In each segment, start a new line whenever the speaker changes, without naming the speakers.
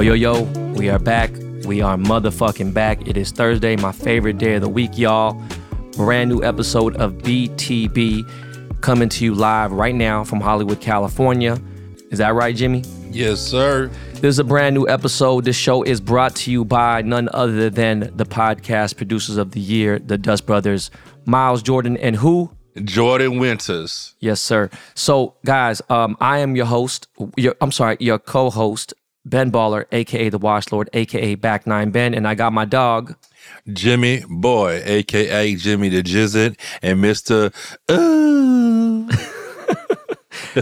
Yo, yo, yo, we are back. We are motherfucking back. It is Thursday, my favorite day of the week, y'all. Brand new episode of BTB coming to you live right now from Hollywood, California. Is that right, Jimmy?
Yes, sir.
This is a brand new episode. This show is brought to you by none other than the podcast producers of the year, the Dust Brothers, Miles Jordan, and who?
Jordan Winters.
Yes, sir. So, guys, um, I am your host. Your, I'm sorry, your co-host, Ben Baller, aka the Wash Lord, aka Back Nine Ben, and I got my dog.
JimmyBoi, aka Jimmy the Jizzit, and Mr.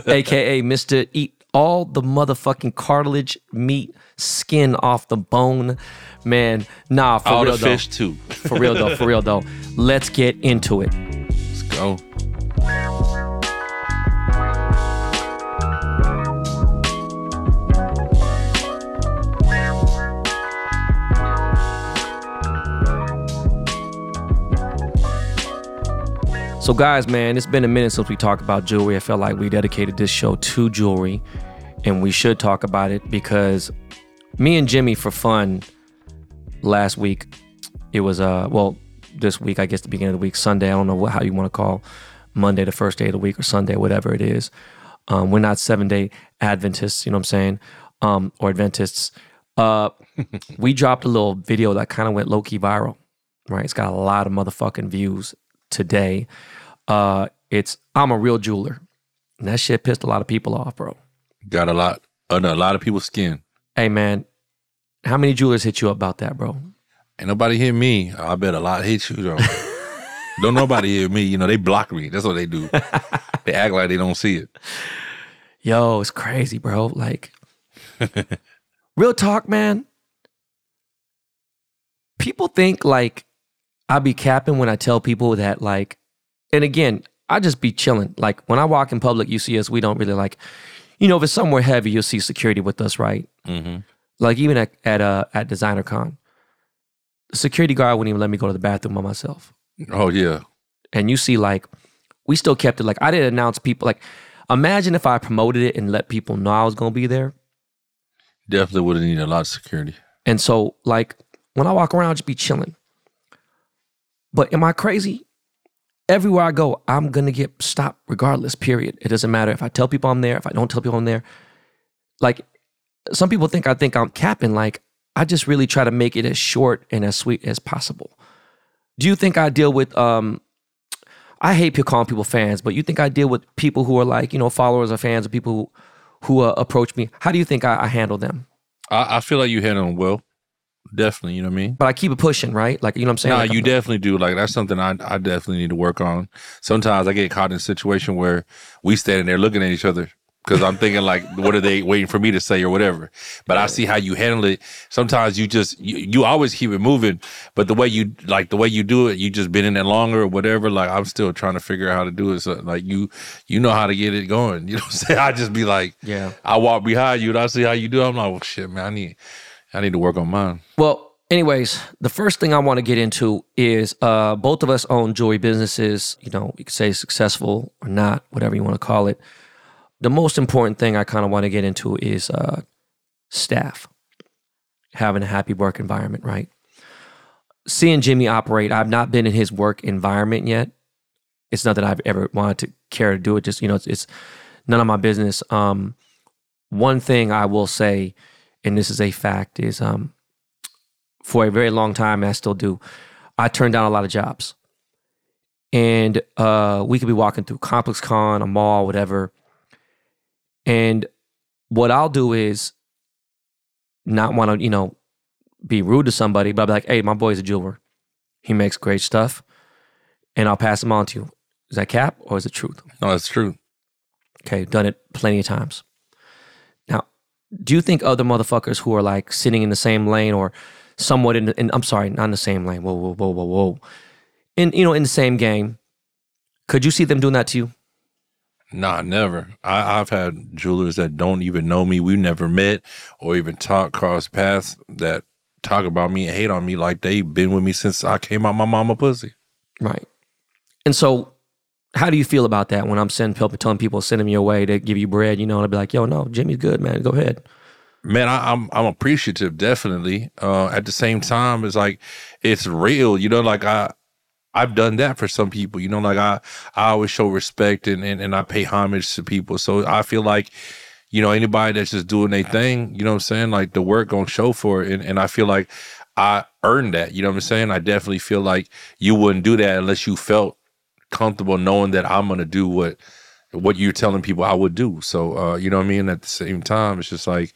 Aka Mr. Eat all the motherfucking cartilage, meat, skin off the bone. Man, nah, for
All
real
the
though.
fish too.
For real though, for real though. Let's get into it.
Let's go.
So, guys, man, it's been a minute since we talked about jewelry. I felt like we dedicated this show to jewelry, and we should talk about it because me and Jimmy, for fun, last week, it was uh, well, this week, I guess the beginning of the week, Sunday. I don't know what, how you want to call Monday the first day of the week or Sunday, whatever it is. Um, we're not seven day Adventists, you know what I'm saying, um, or Adventists. Uh, we dropped a little video that kind of went low key viral, right? It's got a lot of motherfucking views today. Uh, it's I'm a real jeweler. And that shit pissed a lot of people off, bro.
Got a lot under a lot of people's skin.
Hey man, how many jewelers hit you up about that, bro?
Ain't nobody hit me. I bet a lot hit you though. don't nobody hit me. You know, they block me. That's what they do. they act like they don't see it.
Yo, it's crazy, bro. Like, real talk, man. People think like I be capping when I tell people that, like, and again, I just be chilling. Like when I walk in public, you see us. We don't really like, you know, if it's somewhere heavy, you'll see security with us, right?
Mm-hmm.
Like even at at uh, at Designer Con, the security guard wouldn't even let me go to the bathroom by myself.
Oh yeah.
And you see, like, we still kept it. Like I didn't announce people. Like, imagine if I promoted it and let people know I was gonna be there.
Definitely would have needed a lot of security.
And so, like, when I walk around, I just be chilling. But am I crazy? Everywhere I go, I'm gonna get stopped regardless, period. It doesn't matter if I tell people I'm there, if I don't tell people I'm there. Like, some people think I think I'm capping. Like, I just really try to make it as short and as sweet as possible. Do you think I deal with um I hate calling people fans, but you think I deal with people who are like, you know, followers or fans or people who, who uh, approach me? How do you think I, I handle them?
I, I feel like you handle them well. Definitely, you know what I mean?
But I keep it pushing, right? Like, you know what I'm saying?
Nah,
Like,
you
I'm-
definitely do. Like that's something I I definitely need to work on. Sometimes I get caught in a situation where we standing there looking at each other because I'm thinking like, what are they waiting for me to say or whatever? But I see how you handle it. Sometimes you just you, you always keep it moving, but the way you like the way you do it, you just been in it longer or whatever. Like I'm still trying to figure out how to do it. So like you you know how to get it going. You know what I'm saying? I just be like,
Yeah.
I walk behind you and I see how you do. it. I'm like, well, shit, man, I need I need to work on mine.
Well, anyways, the first thing I want to get into is uh, both of us own jewelry businesses. You know, you could say successful or not, whatever you want to call it. The most important thing I kind of want to get into is uh, staff, having a happy work environment, right? Seeing Jimmy operate, I've not been in his work environment yet. It's not that I've ever wanted to care to do it. Just you know, it's, it's none of my business. Um, one thing I will say, and this is a fact, is um, for a very long time, I still do, I turned down a lot of jobs. And uh, we could be walking through Complex Con, a mall, whatever. And what I'll do is not want to, you know, be rude to somebody, but I'll be like, hey, my boy's a jeweler. He makes great stuff. And I'll pass him on to you. Is that cap or is it truth?
No, it's true.
Okay, done it plenty of times. Do you think other motherfuckers who are like sitting in the same lane or somewhat in, the, in I'm sorry, not in the same lane. Whoa, whoa, whoa, whoa, whoa. In you know, in the same game, could you see them doing that to you?
Nah, never. I, I've had jewelers that don't even know me. We've never met or even talked cross paths that talk about me and hate on me like they've been with me since I came out my mama pussy.
Right. And so, how do you feel about that when I'm sending people, telling people send me away to give you bread? You know, and I'd be like, yo, no, Jimmy's good, man. Go ahead.
man, I, I'm I'm appreciative, definitely. Uh, at the same time, it's like it's real, you know. Like I I've done that for some people, you know. Like I I always show respect and and, and I pay homage to people. So I feel like you know anybody that's just doing their thing, you know what I'm saying. Like the work gonna show for it, and and I feel like I earned that. You know what I'm saying. I definitely feel like you wouldn't do that unless you felt comfortable knowing that I'm gonna do what what you're telling people I would do. So uh, you know what I mean. At the same time, it's just like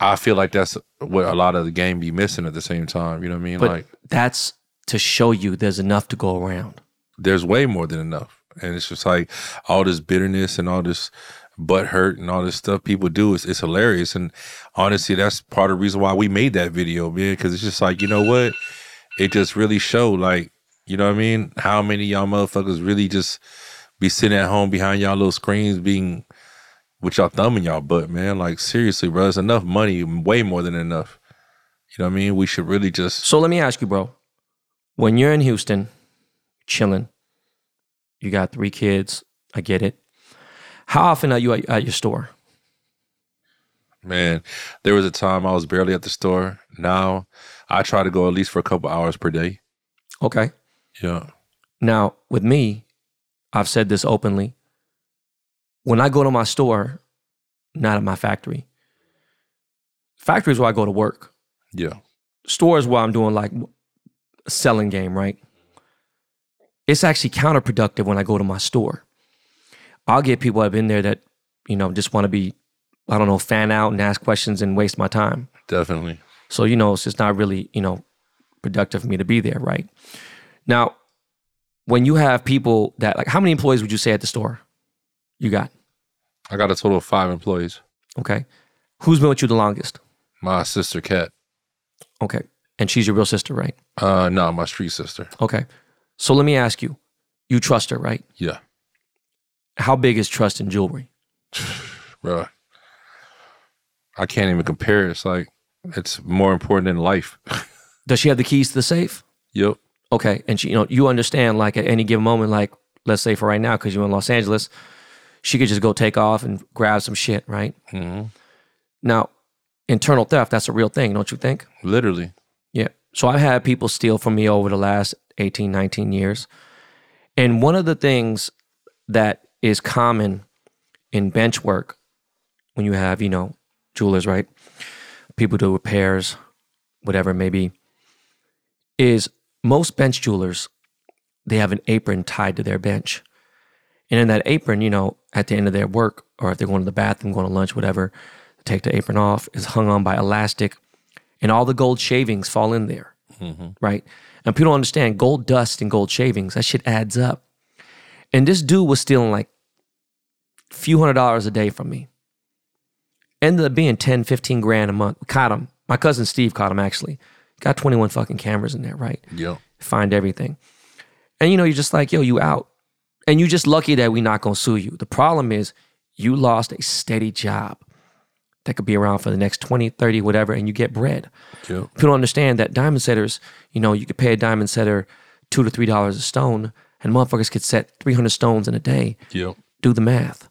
I feel like that's what a lot of the game be missing at the same time. You know what I mean?
But
like
that's to show you there's enough to go around.
there's way more than enough, and it's just like all this bitterness and all this butt hurt and all this stuff people do is it's hilarious. And honestly, that's part of the reason why we made that video, man. Because it's just like you know what, it just really showed like you know what I mean. How many y'all motherfuckers really just be sitting at home behind y'all little screens being with y'all thumb in y'all butt, man. Like seriously, bro, it's enough money, way more than enough. You know what I mean? We should really just
So let me ask you, bro. When you're in Houston, chilling, you got three kids. I get it. How often are you at, at your store?
man. There was a time I was barely at the store. Now I try to go at least for a couple hours per day.
Okay.
Yeah.
Now, with me, I've said this openly. When I go to my store, not at my factory, factory is where I go to work.
Yeah.
Store is where I'm doing like a selling game, right? It's actually counterproductive when I go to my store. I'll get people that have been there that, you know, just want to be, I don't know, fan out and ask questions and waste my time.
Definitely.
So, you know, it's just not really, you know, productive for me to be there, right? Now, when you have people that, like, how many employees would you say at the store you got?
I got a total of five employees.
Okay. Who's been with you the longest?
My sister Kat.
Okay. And she's your real sister, right?
Uh no, my street sister.
Okay. So let me ask you you trust her, right?
Yeah.
How big is trust in jewelry?
Bro. I can't even compare. It's like it's more important than life.
Does she have the keys to the safe?
yep.
Okay. And she, you know, you understand, like, at any given moment, like, let's say for right now, because you're in Los Angeles, she could just go take off and grab some shit, right?
hmm
Now, internal theft, that's a real thing, don't you think?
Literally.
Yeah. So I've had people steal from me over the last 18, 19 years. And one of the things that is common in bench work when you have, you know, jewelers, right? People do repairs, whatever it may be, is most bench jewelers, they have an apron tied to their bench. And in that apron, you know, at the end of their work, or if they're going to the bathroom, going to lunch, whatever, take the apron off, is hung on by elastic, and all the gold shavings fall in there, mm-hmm. right? And people don't understand gold dust and gold shavings, that shit adds up. And this dude was stealing like a few hundred dollars a day from me. Ended up being 10, 15 grand a month. We caught him. My cousin Steve caught him actually. Got 21 fucking cameras in there, right?
Yeah.
Find everything. And you know, you're just like, yo, you out. And you're just lucky that we not gonna sue you. The problem is you lost a steady job that could be around for the next 20, 30, whatever, and you get bread.
Yep.
People don't understand that diamond setters, you know, you could pay a diamond setter two to three dollars a stone, and motherfuckers could set 300 stones in a day.
Yep.
Do the math.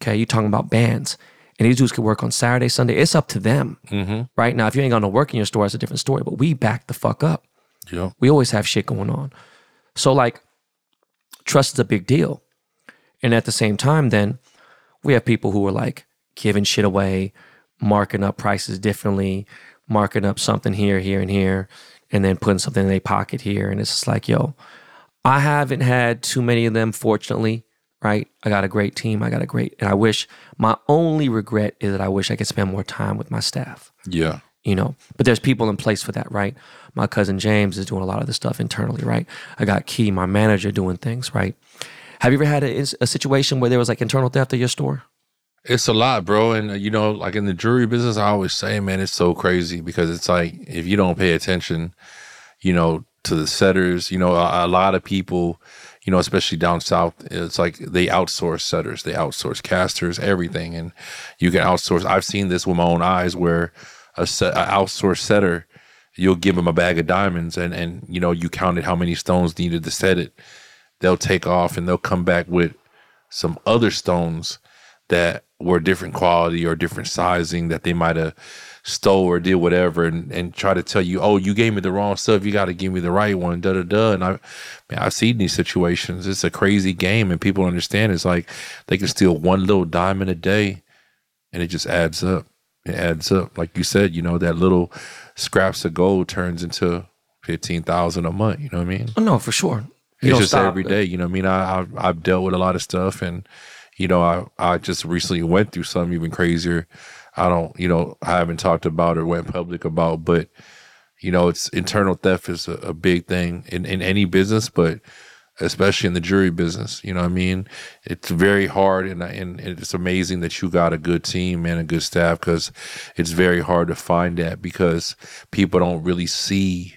Okay, you're talking about bands. And these dudes could work on Saturday, Sunday. It's up to them.
Mm-hmm.
Right now, if you ain't got no work in your store, it's a different story. But we back the fuck up.
Yeah.
We always have shit going on. So like trust is a big deal. And at the same time, then we have people who are like giving shit away, marking up prices differently, marking up something here, here, and here, and then putting something in their pocket here. And it's just like, yo, I haven't had too many of them, fortunately, right? I got a great team. I got a great, and I wish my only regret is that I wish I could spend more time with my staff
Yeah.
you know but there's people in place for that right my cousin james is doing a lot of the stuff internally right i got key my manager doing things right have you ever had a, a situation where there was like internal theft at your store
It's a lot, bro. And uh, you know, like in the jewelry business, I always say, man, it's so crazy because it's like if you don't pay attention, you know, to the setters, you know, a, a lot of people, you know, especially down south, it's like they outsource setters, they outsource casters, everything, and you can outsource. I've seen this with my own eyes where a, set, a outsourced setter, you'll give them a bag of diamonds, and and you know, you counted how many stones needed to set it. They'll take off and they'll come back with some other stones that were different quality or different sizing that they might have stole or did whatever and, and try to tell you, oh, you gave me the wrong stuff. You got to give me the right one, da da da. And I, man, I've seen these situations. It's a crazy game, and people understand it's like they can steal one little diamond a day, and it just adds up. It adds up. Like you said, you know, that little scraps of gold turns into fifteen thousand a month. You know what I mean?
Oh, no, for sure. You
it's just
stop.
every day. You know what I mean? I, I've, I've dealt with a lot of stuff, and you know, I I just recently went through something even crazier. I don't, you know, I haven't talked about or went public about, but you know, it's internal theft is a, a big thing in in any business, but especially in the jury business. You know what I mean? It's very hard, and and it's amazing that you got a good team and a good staff because it's very hard to find that because people don't really see,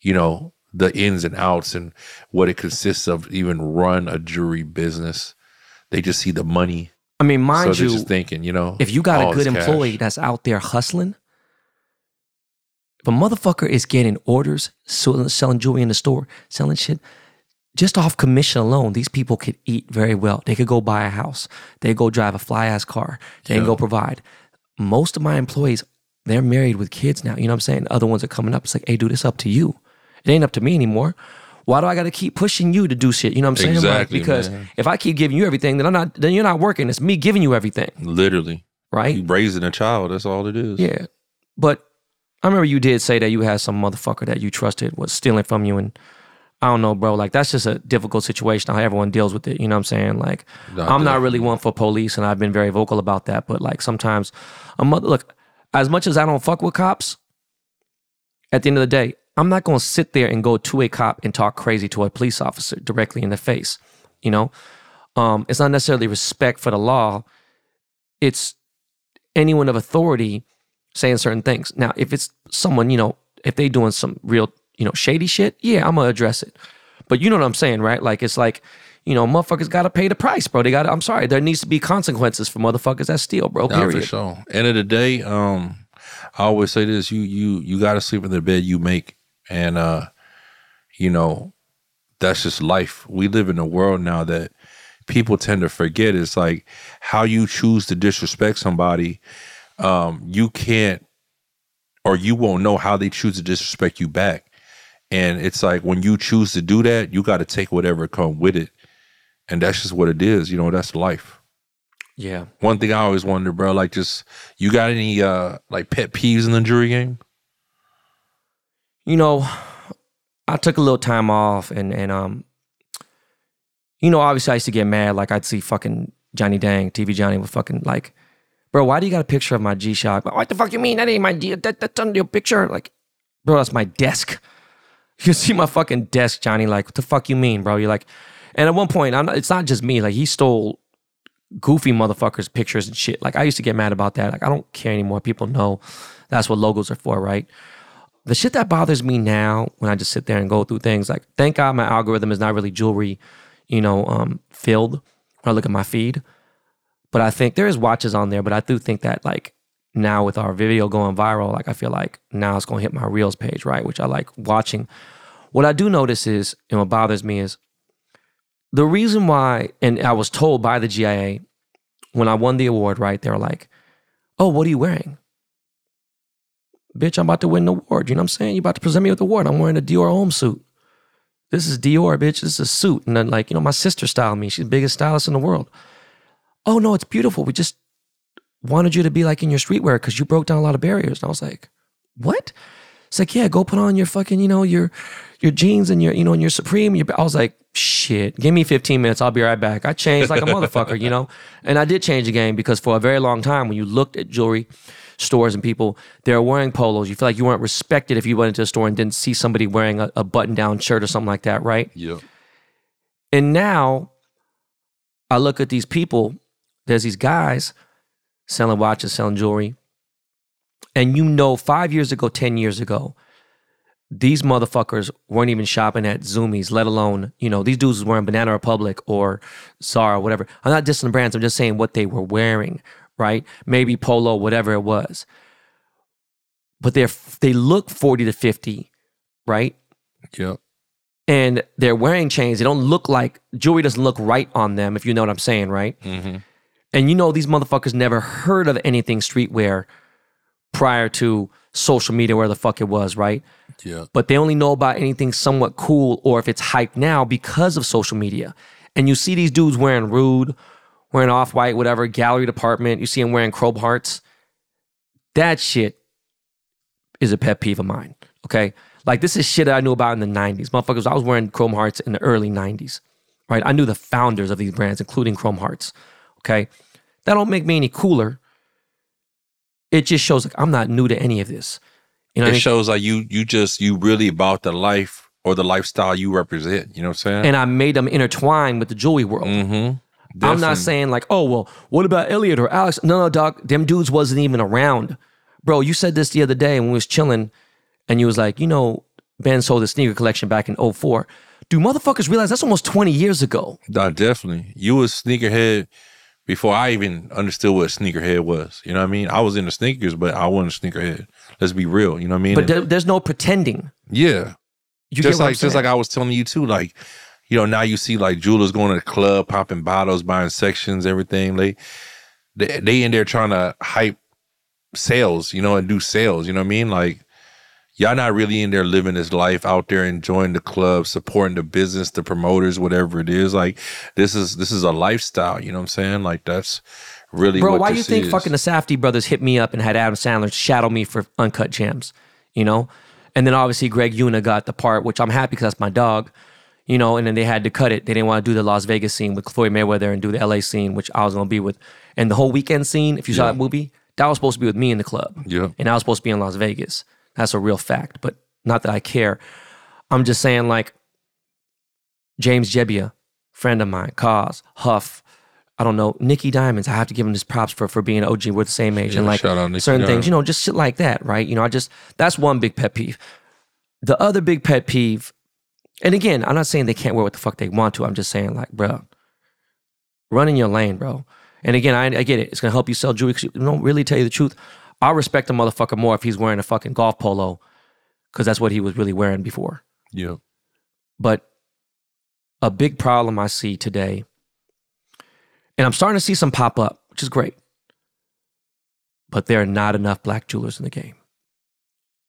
you know, the ins and outs and what it consists of. Even run a jury business, they just see the money.
I mean,
So
mind
they're
you,
just thinking, you know,
if you got a good
it's cash.
employee that's out there hustling, if a motherfucker is getting orders, selling, selling jewelry in the store, selling shit, just off commission alone, these people could eat very well. They could go buy a house. They go drive a fly ass car. They can go provide. Most of my employees, they're married with kids now. You know what I'm saying? Other ones are coming up. It's like, hey, dude, it's up to you. It ain't up to me anymore. Why do I got to keep pushing you to do shit? You know what I'm saying? Like,
Exactly,
because
man.
if I keep giving you everything, then I'm not. Then you're not working. It's me giving you everything,
literally,
right?
you raising a child. That's all it is.
Yeah. But I remember you did say that you had some motherfucker that you trusted was stealing from you. And I don't know, bro. Like, that's just a difficult situation how everyone deals with it. You know what I'm saying? Like,
No,
I'm not really one for police, and I've been very vocal about that. But, like, sometimes a mother, look, as much as I don't fuck with cops, at the end of the day, I'm not going to sit there and go to a cop and talk crazy to a police officer directly in the face. You know, um, it's not necessarily respect for the law. It's anyone of authority saying certain things. Now, if it's someone, you know, if they doing some real, you know, shady shit, yeah, I'm gonna address it. But you know what I'm saying, right? Like it's like, you know, motherfuckers gotta pay the price, bro. They gotta I'm sorry, there needs to be consequences for motherfuckers that steal, bro.
Nah,
Period.
for sure. End of the day, um, I always say this: you you you got to sleep in the bed you make, and uh, you know, that's just life. We live in a world now that people tend to forget. It's like how you choose to disrespect somebody. Um, you can't, or you won't know how they choose to disrespect you back. And it's like when you choose to do that, you got to take whatever come with it, and that's just what it is. You know, that's life
Yeah.
one thing I always wonder, bro, like just you got any uh like pet peeves in the jury game?
You know, I took a little time off and and um you know, obviously I used to get mad. Like I'd see fucking Johnny Dang, TV Johnny would fucking like, bro, why do you got a picture of my G Shock? What the fuck you mean? That ain't my that that's on your picture. Like, bro, that's my desk. You see my fucking desk, Johnny. Like, what the fuck you mean, bro? You're like, and at one point, I'm not, it's not just me. Like, he stole goofy motherfuckers' pictures and shit. Like, I used to get mad about that. Like, I don't care anymore. People know that's what logos are for, right? The shit that bothers me now when I just sit there and go through things, like, thank God my algorithm is not really jewelry, you know, um, filled when I look at my feed. But I think there is watches on there, but I do think that like now with our video going viral, like I feel like now it's gonna hit my reels page, right? Which I like watching. What I do notice is, and what bothers me is the reason why, and I was told by the GIA when I won the award, right? They were like, Oh, what are you wearing? Bitch, I'm about to win the award. You know what I'm saying? You're about to present me with the award. I'm wearing a Dior Homme suit. This is Dior, bitch. This is a suit. And then, like, you know, my sister styled me. She's the biggest stylist in the world. Oh, no, it's beautiful. We just wanted you to be like in your streetwear because you broke down a lot of barriers. And I was like, what? It's like, yeah, go put on your fucking, you know, your your jeans and your, you know, and your Supreme. Your, I was like, shit, give me 15 minutes. I'll be right back. I changed like a motherfucker, you know? And I did change the game because for a very long time, when you looked at jewelry stores and people, they're wearing polos. You feel like you weren't respected if you went into a store and didn't see somebody wearing a, a button down shirt or something like that, right?
Yeah.
And now I look at these people, there's these guys selling watches, selling jewelry. And you know, five years ago, 10 years ago, these motherfuckers weren't even shopping at Zumiez, let alone, you know, these dudes was wearing Banana Republic or Zara, whatever. I'm not dissing the brands, I'm just saying what they were wearing, right? Maybe Polo, whatever it was. But they're they look 40 to 50, right?
Yeah.
and they're wearing chains. They don't look like jewelry doesn't look right on them, if you know what I'm saying, right?
Mm-hmm.
And you know these motherfuckers never heard of anything streetwear prior to social media, where the fuck it was, right?
Yeah.
But they only know about anything somewhat cool or if it's hyped now because of social media. And you see these dudes wearing Rhude, wearing off white, whatever, gallery department. You see them wearing chrome hearts. That shit is a pet peeve of mine. Okay. Like this is shit I knew about in the 90s. Motherfuckers, I was wearing chrome hearts in the early 90s. Right. I knew the founders of these brands, including Chrome Hearts. Okay. That don't make me any cooler. It just shows like I'm not new to any of this. You know
it
I mean?
shows like you you just you really about the life or the lifestyle you represent. You know what I'm saying?
and I made them intertwine with the jewelry world.
mm-hmm.
I'm not saying like, oh well, what about Elliot or Alex? No, no, doc, Them dudes wasn't even around, bro. You said this the other day when we was chilling, and you was like, you know, Ben sold his sneaker collection back in 04. Do motherfuckers realize that's almost 20 years ago?
No, definitely. You was sneakerhead before I even understood what sneakerhead was. You know what I mean? I was into sneakers, but I wasn't a sneakerhead. Let's be real. You know what I mean?
But there, there's no pretending.
yeah.
You
just like just like I was telling you too, like, you know, now you see like jewelers going to the club, popping bottles, buying sections, everything. They they they in there trying to hype sales, you know, and do sales. You know what I mean? Like y'all not really in there living this life out there enjoying the club, supporting the business, the promoters, whatever it is. Like this is this is a lifestyle, you know what I'm saying? Like that's really
Bro, why you think
is.
fucking the Safdie brothers hit me up and had Adam Sandler shadow me for uncut gems? You know, and then obviously Greg Una got the part, which I'm happy because that's my dog. You know, and then they had to cut it. They didn't want to do the Las Vegas scene with Floyd Mayweather and do the LA scene, which I was gonna be with. And the whole Weeknd scene, if you saw
Yeah.
that movie, that was supposed to be with me in the club.
Yeah.
And I was supposed to be in Las Vegas. That's a real fact, but not that I care. I'm just saying, like, James Jebbia, friend of mine, KAWS, Huff, I don't know, Nicky Diamonds. I have to give him his props for for being OG. We're the same age, and like
shout out Nicky
certain things, you know, just shit like that, right? You know, I just that's one big pet peeve. The other big pet peeve, and again, I'm not saying they can't wear what the fuck they want to. I'm just saying, like, bro, run in your lane, bro. And again, I, I get it. It's gonna help you sell jewelry. 'cause you don't really tell you the truth. I'll respect a motherfucker more if he's wearing a fucking golf polo, because that's what he was really wearing before.
Yeah.
But a big problem I see today, and I'm starting to see some pop up, which is great, but there are not enough black jewelers in the game.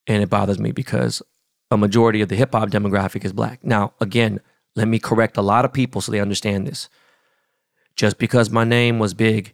And it bothers me because a majority of the hip hop demographic is black. Now, again, let me correct a lot of people so they understand this. Just because my name was big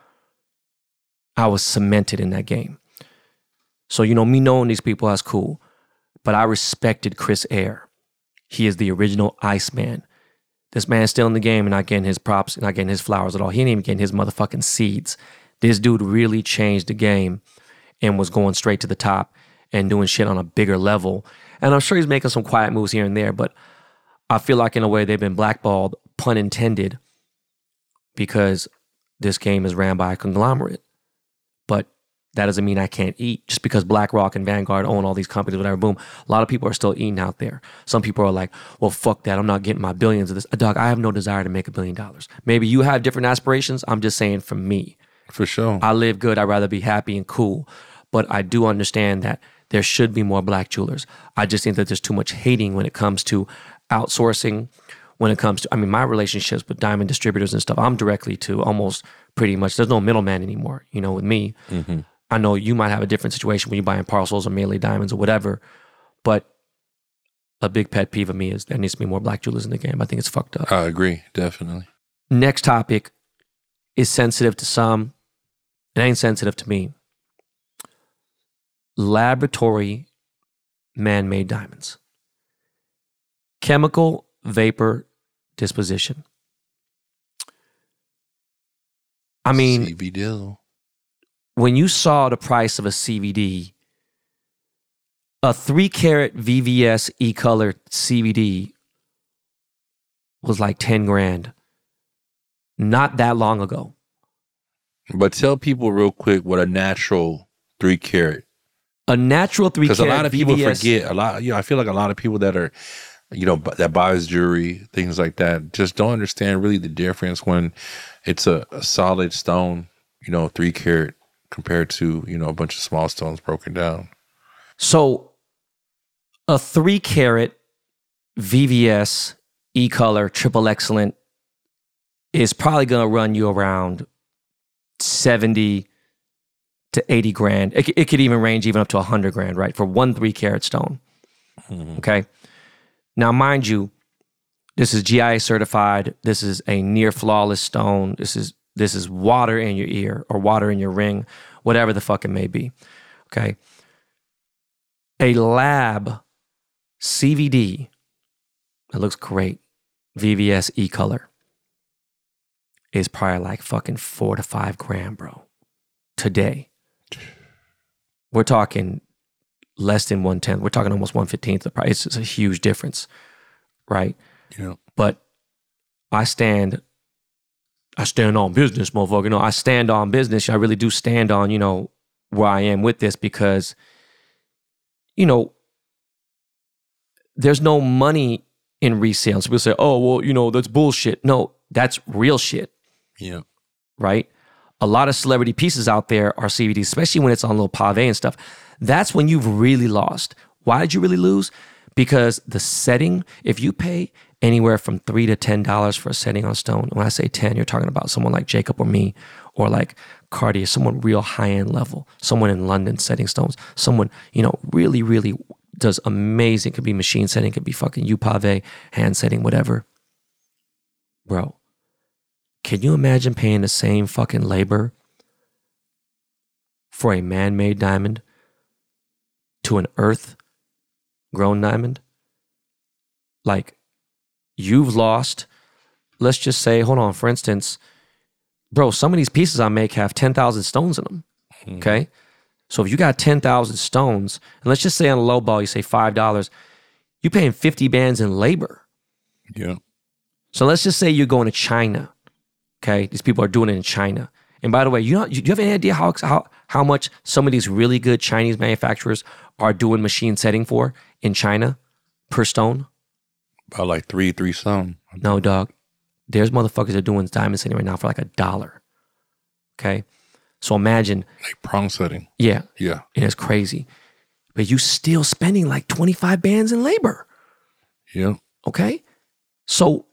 I was cemented in that game. So, you know, me knowing these people, that's cool. But I respected Chris Aire. He is the original Iceman. This man's still in the game and not getting his props, not getting his flowers at all. He ain't even getting his motherfucking seeds. This dude really changed the game and was going straight to the top and doing shit on a bigger level. And I'm sure he's making some quiet moves here and there, but I feel like in a way they've been blackballed, pun intended, because this game is ran by a conglomerate. That doesn't mean I can't eat. Just because BlackRock and Vanguard own all these companies, whatever, boom. A lot of people are still eating out there. Some people are like, well, fuck that. I'm not getting my billions of this. Uh, dog, I have no desire to make a billion dollars. Maybe you have different aspirations. I'm just saying for me.
For sure.
I live good. I'd rather be happy and cool. But I do understand that there should be more black jewelers. I just think that there's too much hating when it comes to outsourcing, when it comes to, I mean, my relationships with diamond distributors and stuff, I'm directly to almost pretty much, there's no middleman anymore, you know, with me. Mm-hmm. I know you might have a different situation when you're buying parcels or Melee diamonds or whatever, but a big pet peeve of me is there needs to be more black jewelers in the game. I think it's fucked up.
I agree, definitely.
Next topic is sensitive to some. It ain't sensitive to me. Laboratory man made diamonds. Chemical vapor deposition. I mean,
CB Dizzle.
When you saw the price of a CVD, a three carat VVS e color CVD was like 10 grand not that long ago.
But tell people real quick what a natural three carat
A natural three
because a lot of people
VVS
forget a lot. You know, I feel like a lot of people that are, you know, that buys jewelry, things like that, just don't understand really the difference when it's a, a solid stone, you know, three carat compared to you know a bunch of small stones broken down.
So a three carat VVS E color triple excellent is probably going to run you around 70 to 80 grand. It, it could even range even up to 100 grand, right? For one three carat stone. Mm-hmm. Okay. Now, mind you, this is GIA certified. This is a near flawless stone. This is this is water in your ear or water in your ring, whatever the fuck it may be. Okay. A lab CVD that looks great, VVS E color is probably like fucking four to five grand, bro. Today. We're talking less than one tenth. We're talking almost one fifteenth the price. It's a huge difference, right?
Know,
But I stand, I stand on business, motherfucker. You know, I stand on business. I really do stand on, you know, where I am with this because, you know, there's no money in resale. So people say, oh, well, you know, that's bullshit. No, that's real shit
yeah,
right? A lot of celebrity pieces out there are CVDs, especially when it's on little pave and stuff. That's when you've really lost. Why did you really lose? Because the setting, if you pay anywhere from three to ten dollars for a setting on stone, when I say ten, you're talking about someone like Jacob or me, or like Cartier, someone real high end level, someone in London setting stones, someone you know really, really does amazing. Could be machine setting, could be fucking UPave, hand setting, whatever. Bro, can you imagine paying the same fucking labor for a man made diamond to an earth grown diamond? Like, you've lost, let's just say, hold on, for instance, bro, some of these pieces I make have 10,000 stones in them. Mm-hmm. Okay. So if you got 10,000 stones, and let's just say on a low ball, you say $5, you're paying 50 bands in labor.
yeah,
So let's just say you're going to China. Okay, these people are doing it in China. And by the way, you know, you, do you have any idea how how how much some of these really good Chinese manufacturers are doing machine setting for in China per stone?
About like three, three some.
No, dog. There's motherfuckers that are doing diamond setting right now for like a dollar. Okay, so imagine,
Like prong setting.
yeah,
Yeah,
and it's crazy, but you still spending like 25 bands in labor.
yeah,
Okay. So,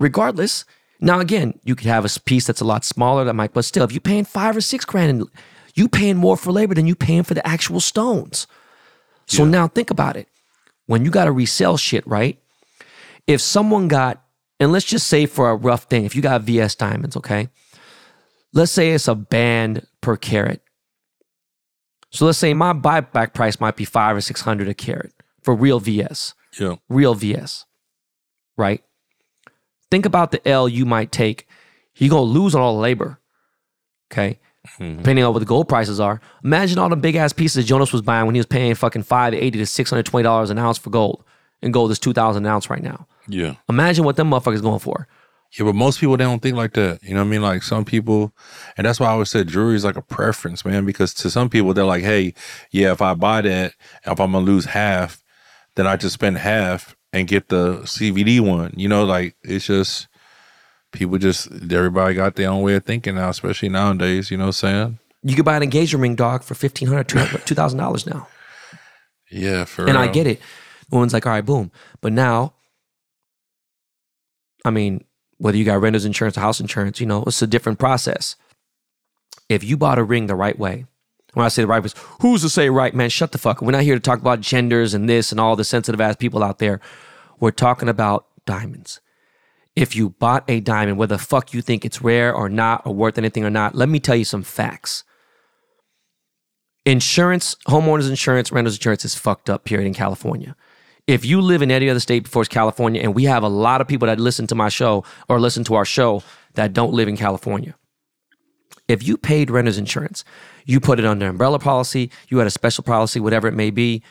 regardless, now again, you could have a piece that's a lot smaller that might, but still, if you're paying five or six grand, and you paying more for labor than you paying for the actual stones. So now think about it. When you got to resell shit, right? If someone got, and let's just say for a rough thing, if you got VS diamonds, okay? Let's say it's a band per carat. So let's say my buyback price might be five or six hundred a carat for real VS
yeah,
real VS, right? Think about the L you might take. You're gonna lose on all the labor. Okay. Mm-hmm. Depending on what the gold prices are. Imagine all the big ass pieces Jonas was buying when he was paying fucking five eighty to six hundred twenty dollars an ounce for gold. And gold is two thousand an ounce right now.
yeah.
Imagine what them motherfuckers going for.
Yeah, but most people they don't think like that. You know what I mean? Like some people, and that's why I always said jewelry is like a preference, man. Because to some people they're like, hey, yeah, if I buy that, if I'm gonna lose half, then I just spend half and get the CVD one. You know, like it's just people just everybody got their own way of thinking now, especially nowadays. You know what I'm saying?
You could buy an engagement ring dog for fifteen hundred, two thousand dollars now.
Yeah, for
And I get it. Woman's like, all right, boom. But now, I mean, whether you got renter's insurance or house insurance, you know, it's a different process. If you bought a ring the right way, when I say the right way, who's to say right, man? Shut the fuck. up. We're not here to talk about genders and this and all the sensitive ass people out there. We're talking about diamonds. If you bought a diamond, whether the fuck you think it's rare or not, or worth anything or not, let me tell you some facts. Insurance, homeowners insurance, renters insurance is fucked up, period, in California. If you live in any other state before California, and we have a lot of people that listen to my show or listen to our show that don't live in California. If you paid renters insurance, you put it under umbrella policy, you had a special policy, whatever it may be,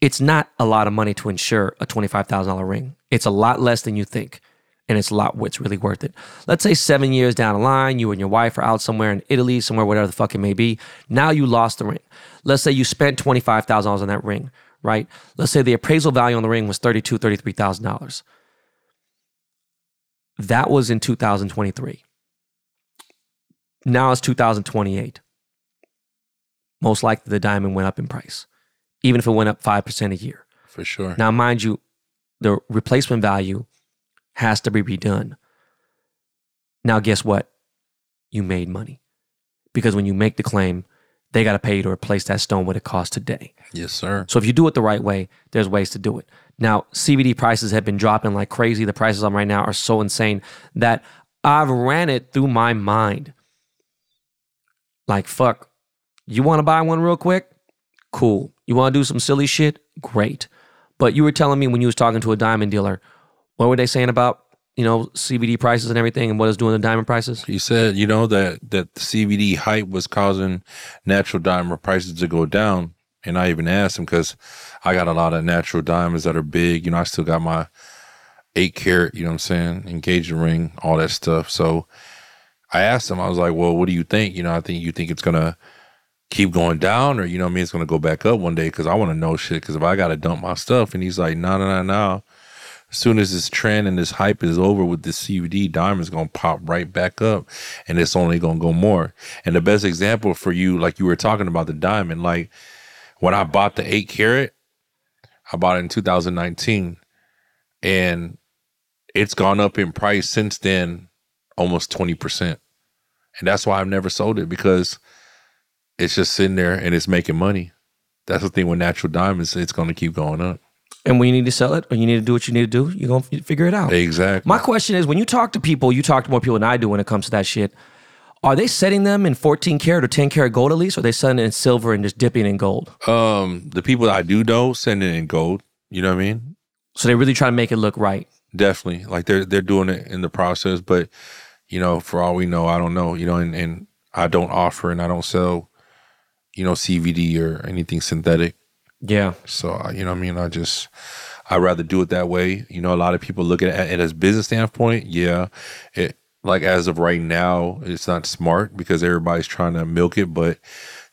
it's not a lot of money to insure a $25,000 ring. It's a lot less than you think. and it's a lot it's really worth it. Let's say seven years down the line, you and your wife are out somewhere in Italy, somewhere, whatever the fuck it may be. Now you lost the ring. Let's say you spent $25,000 on that ring, right? Let's say the appraisal value on the ring was $32,000, $33,000. That was in 2023. Now it's 2028. Most likely the diamond went up in price, even if it went up 5% a year.
For sure.
Now, mind you, the replacement value has to be redone. Now, guess what? You made money because when you make the claim, they got to pay you to replace that stone what it costs today.
Yes, sir.
So if you do it the right way, there's ways to do it. Now, CVD prices have been dropping like crazy. The prices on right now are so insane that I've ran it through my mind. Like, fuck, you want to buy one real quick? Cool. You want to do some silly shit? Great. But you were telling me when you was talking to a diamond dealer, what were they saying about you know CVD prices and everything, and what it's doing to diamond prices?
He said, you know that that the CVD hype was causing natural diamond prices to go down, and I even asked him because I got a lot of natural diamonds that are big. You know, I still got my eight carat. You know what I'm saying? Engagement ring, all that stuff. So I asked him. I was like, well, what do you think? You know, I think you think it's gonna keep going down or you know I mean it's gonna go back up one day because I want to know shit because if I gotta dump my stuff and he's like no no no no as soon as this trend and this hype is over with this CVD diamond's gonna pop right back up and it's only gonna go more and the best example for you like you were talking about the diamond like when I bought the eight carat I bought it in 2019 and it's gone up in price since then almost 20% and that's why I've never sold it because it's just sitting there and it's making money. That's the thing with natural diamonds; it's going to keep going up.
And when you need to sell it or you need to do what you need to do, you're going to figure it out.
Exactly.
My question is when you talk to people, you talk to more people than I do when it comes to that shit. Are they setting them in 14 karat or 10 karat gold at least? Or are they setting it in silver and just dipping in gold?
Um, the people that I do know send it in gold. You know what I mean?
So they really try to make it look right.
Definitely. Like they're they're doing it in the process, but you know, for all we know, I don't know. You know, and, and I don't offer and I don't sell you know, CVD or anything synthetic.
Yeah.
So, uh, you know, I mean, I just, I'd rather do it that way. You know, a lot of people look at it as business standpoint. Yeah. It, like as of right now, it's not smart because everybody's trying to milk it. But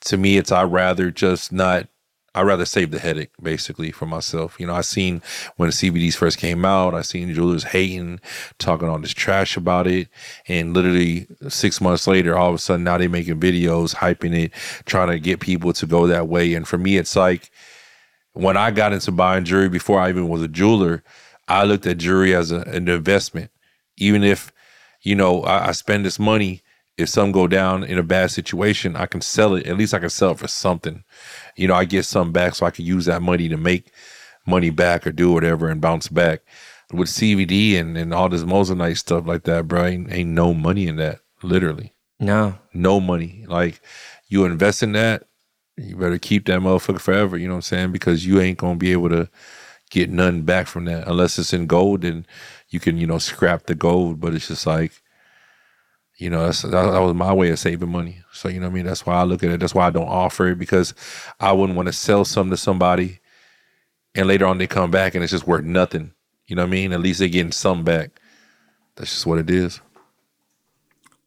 to me, it's, I'd rather just not I'd rather save the headache basically for myself. You know, I seen when CVDs first came out, I seen jewelers hating, talking all this trash about it. And literally six months later, all of a sudden now they making videos, hyping it, trying to get people to go that way. And for me, it's like when I got into buying jewelry before I even was a jeweler, I looked at jewelry as a, an investment. Even if, you know, I, I spend this money, if some go down in a bad situation, I can sell it. At least I can sell it for something you know, I get some back so I can use that money to make money back or do whatever and bounce back. With CVD and, and all this Moissanite stuff like that, bro, ain't, ain't no money in that, literally.
No.
No money. Like, you invest in that, you better keep that motherfucker forever, you know what I'm saying? Because you ain't to be able to get nothing back from that unless it's in gold and you can, you know, scrap the gold. But it's just like, you know, that, that, was my way of saving money. So, you know what I mean? That's why I look at it. That's why I don't offer it because I wouldn't want to sell something to somebody and later on they come back and it's just worth nothing. You know what I mean? At least they're getting some back. That's just what it is.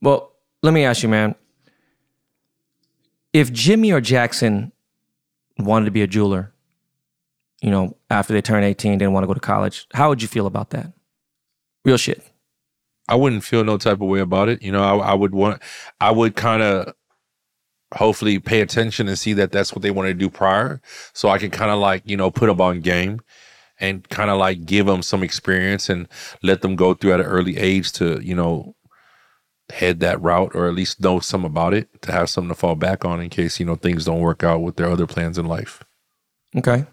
Well, let me ask you, man. If Jimmy or Jackson wanted to be a jeweler, you know, after they turn 18, didn't want to go to college, how would you feel about that? Real shit.
I wouldn't feel no type of way about it. You know, I, I would want, I would kind of hopefully pay attention and see that that's what they want to do prior. So I can kind of like, you know, put them on game and kind of like give them some experience and let them go through at an early age to, you know, head that route or at least know some about it to have something to fall back on in case, you know, things don't work out with their other plans in life.
Okay.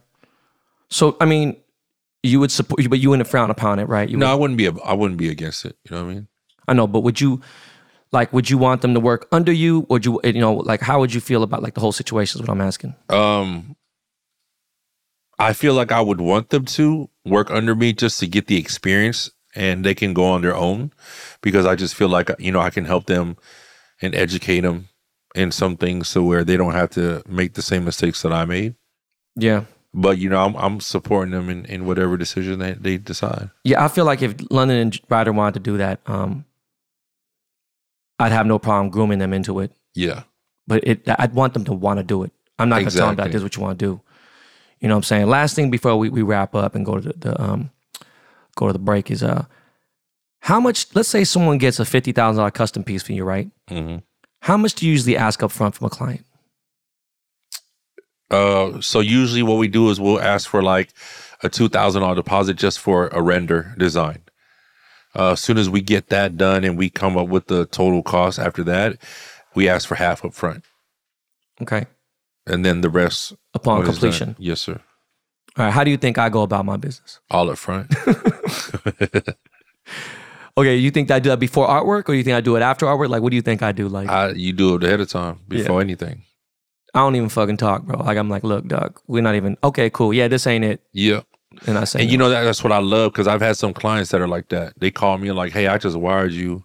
So, I mean, you would support, but you wouldn't frown upon it, right? You
no,
would,
I wouldn't be. I wouldn't be against it. You know what I mean?
I know, but would you, like, would you want them to work under you, or you, you know, like, how would you feel about like the whole situation? Is what I'm asking.
Um, I feel like I would want them to work under me just to get the experience, and they can go on their own, because I just feel like you know I can help them and educate them in some things, so where they don't have to make the same mistakes that I made.
Yeah.
But you know, I'm I'm supporting them in, in whatever decision they, they decide.
Yeah, I feel like if London and Ryder wanted to do that, um, I'd have no problem grooming them into it.
Yeah.
But it, I'd want them to want to do it. I'm not going to tell them that this is what you want to do. You know what I'm saying? Last thing before we, we wrap up and go to the, the um go to the break is uh how much let's say someone gets a fifty thousand dollar custom piece for you, right?
hmm
How much do you usually ask up front from a client?
Uh, so usually what we do is we'll ask for like a two thousand dollar deposit just for a render design. Uh, as soon as we get that done and we come up with the total cost after that, we ask for half up front,
Okay.
and then the rest
Upon
when it's done-
completion.
Yes, sir.
All right. How do you think I go about my business?
All up front.
Okay, you think I do that before artwork or you think I do it after artwork? Like what do you think I do? Like
I, you do it ahead of time before anything.
I don't even fucking talk, bro. Like I'm like, look, Doug, we're not even okay, cool. Yeah, this ain't it.
Yeah.
And I say
And
no.
you know that that's what I love because I've had some clients that are like that. They call me like, "Hey, I just wired you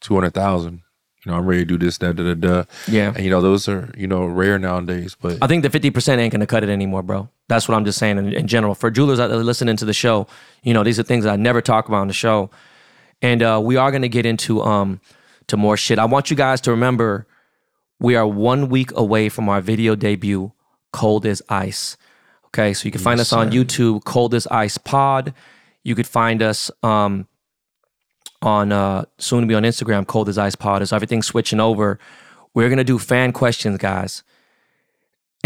two hundred thousand. You know, I'm ready to do this, that, da, da, da."
Yeah.
And you know, those are you know rare nowadays. But
I think the 50% ain't gonna cut it anymore, bro. That's what I'm just saying in, in general. For jewelers out there listening to the show, you know, these are things that I never talk about on the show. And uh, we are gonna get into um to more shit. I want you guys to remember we are one week away from our video debut, Cold as Ice. Okay, so you can find us on YouTube, Cold as Ice Pod. You could find us um on uh soon to be on Instagram, Cold as Ice Pod. As everything's switching over, we're gonna do fan questions, guys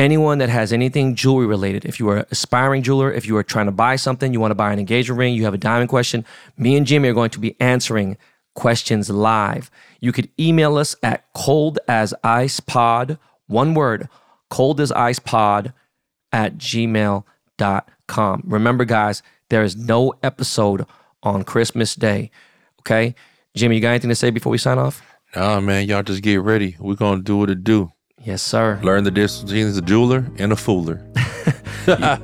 anyone that has anything jewelry related, if you are an aspiring jeweler, if you are trying to buy something, you want to buy an engagement ring, you have a diamond question, me and Jimmy are going to be answering questions live. You could email us at cold as ice pod, one word, cold as ice pod at gmail.com. Remember, guys, there is no episode on Christmas Day. Okay? Jimmy, you got anything to say before we sign off?
nah, man, y'all just get ready. We're gonna do what it do.
Yes, sir.
Learn the difference between a jeweler and a fooler.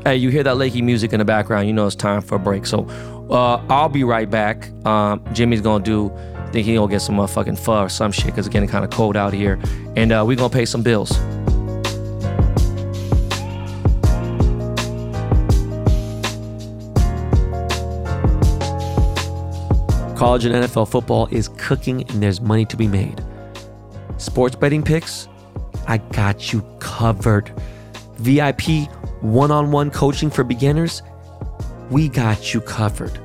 hey, you hear that Lakey music in the background, you know it's time for a break. So uh, I'll be right back. Um, Jimmy's gonna do, I think he's gonna get some motherfucking pho or some shit because it's getting kind of cold out here. And uh, we're gonna pay some bills. College and NFL football is cooking and there's money to be made. Sports betting picks, I got you covered. VIP one on one coaching for beginners, we got you covered.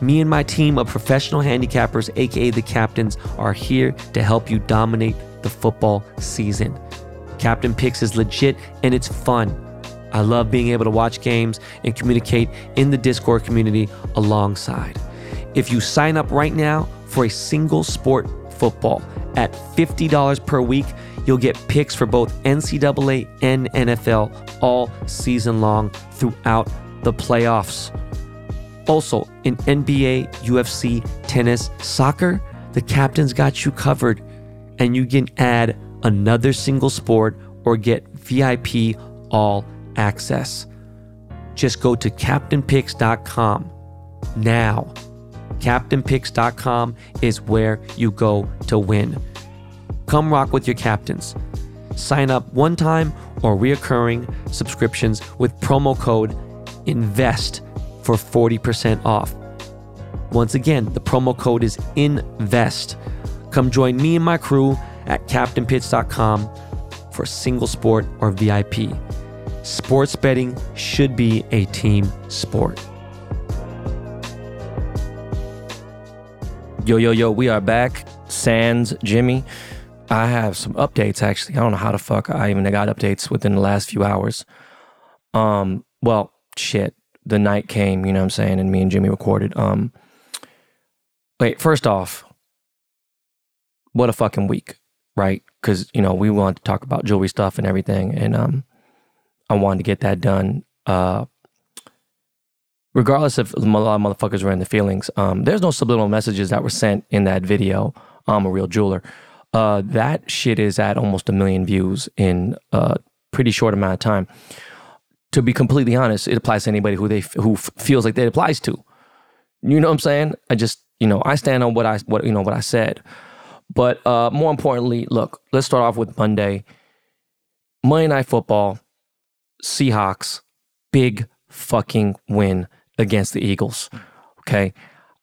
Me and my team of professional handicappers, aka the captains, are here to help you dominate the football season. Captain Picks is legit and it's fun. I love being able to watch games and communicate in the Discord community alongside. If you sign up right now for a single sport football at $50 per week, you'll get picks for both NCAA and NFL all season long throughout the playoffs. Also, in NBA, UFC, tennis, soccer, the captain's got you covered, and you can add another single sport or get VIP all access. Just go to CaptainPicks.com now. CaptainPicks.com is where you go to win. Come rock with your captains. Sign up one time or reoccurring subscriptions with promo code INVEST for 40% off. Once again, the promo code is INVEST. Come join me and my crew at CaptainPicks.com for single sport or VIP. Sports betting should be a team sport. Yo, yo, yo, we are back. Sans Jimmy. I have some updates actually. I don't know how the fuck I even got updates within the last few hours. Um, well, shit. The night came, you know what I'm saying, and me and Jimmy recorded. Um wait, first off, what a fucking week, right? Because, you know, we wanted to talk about jewelry stuff and everything, and um I wanted to get that done. Uh regardless if a lot of motherfuckers were in the feelings, um, there's no subliminal messages that were sent in that video. I'm a real jeweler. Uh, that shit is at almost a million views in a pretty short amount of time. To be completely honest, it applies to anybody who they who f- feels like that applies to. You know what I'm saying? I just you know I stand on what I what you know what I said. But uh, more importantly, look, let's start off with Monday. Monday Night Football, Seahawks big fucking win against the Eagles. Okay.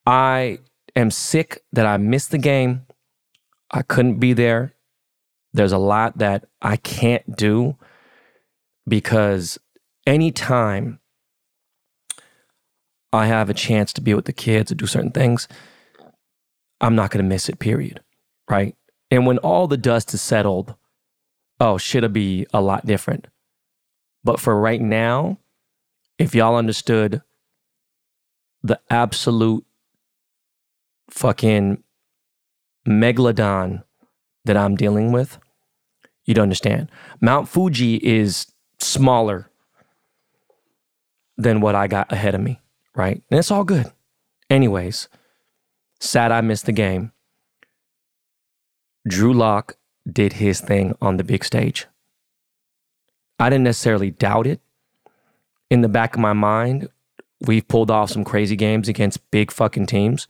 I am sick that I missed the game. I couldn't be there. There's a lot that I can't do because anytime I have a chance to be with the kids or do certain things, I'm not going to miss it, period. Right. And when all the dust is settled, oh, shit'll be a lot different. But for right now, if y'all understood the absolute fucking megalodon that I'm dealing with, you'd understand. Mount Fuji is smaller than what I got ahead of me, right? And it's all good. Anyways, sad I missed the game. Drew Lock did his thing on the big stage. I didn't necessarily doubt it. In the back of my mind, we've pulled off some crazy games against big fucking teams.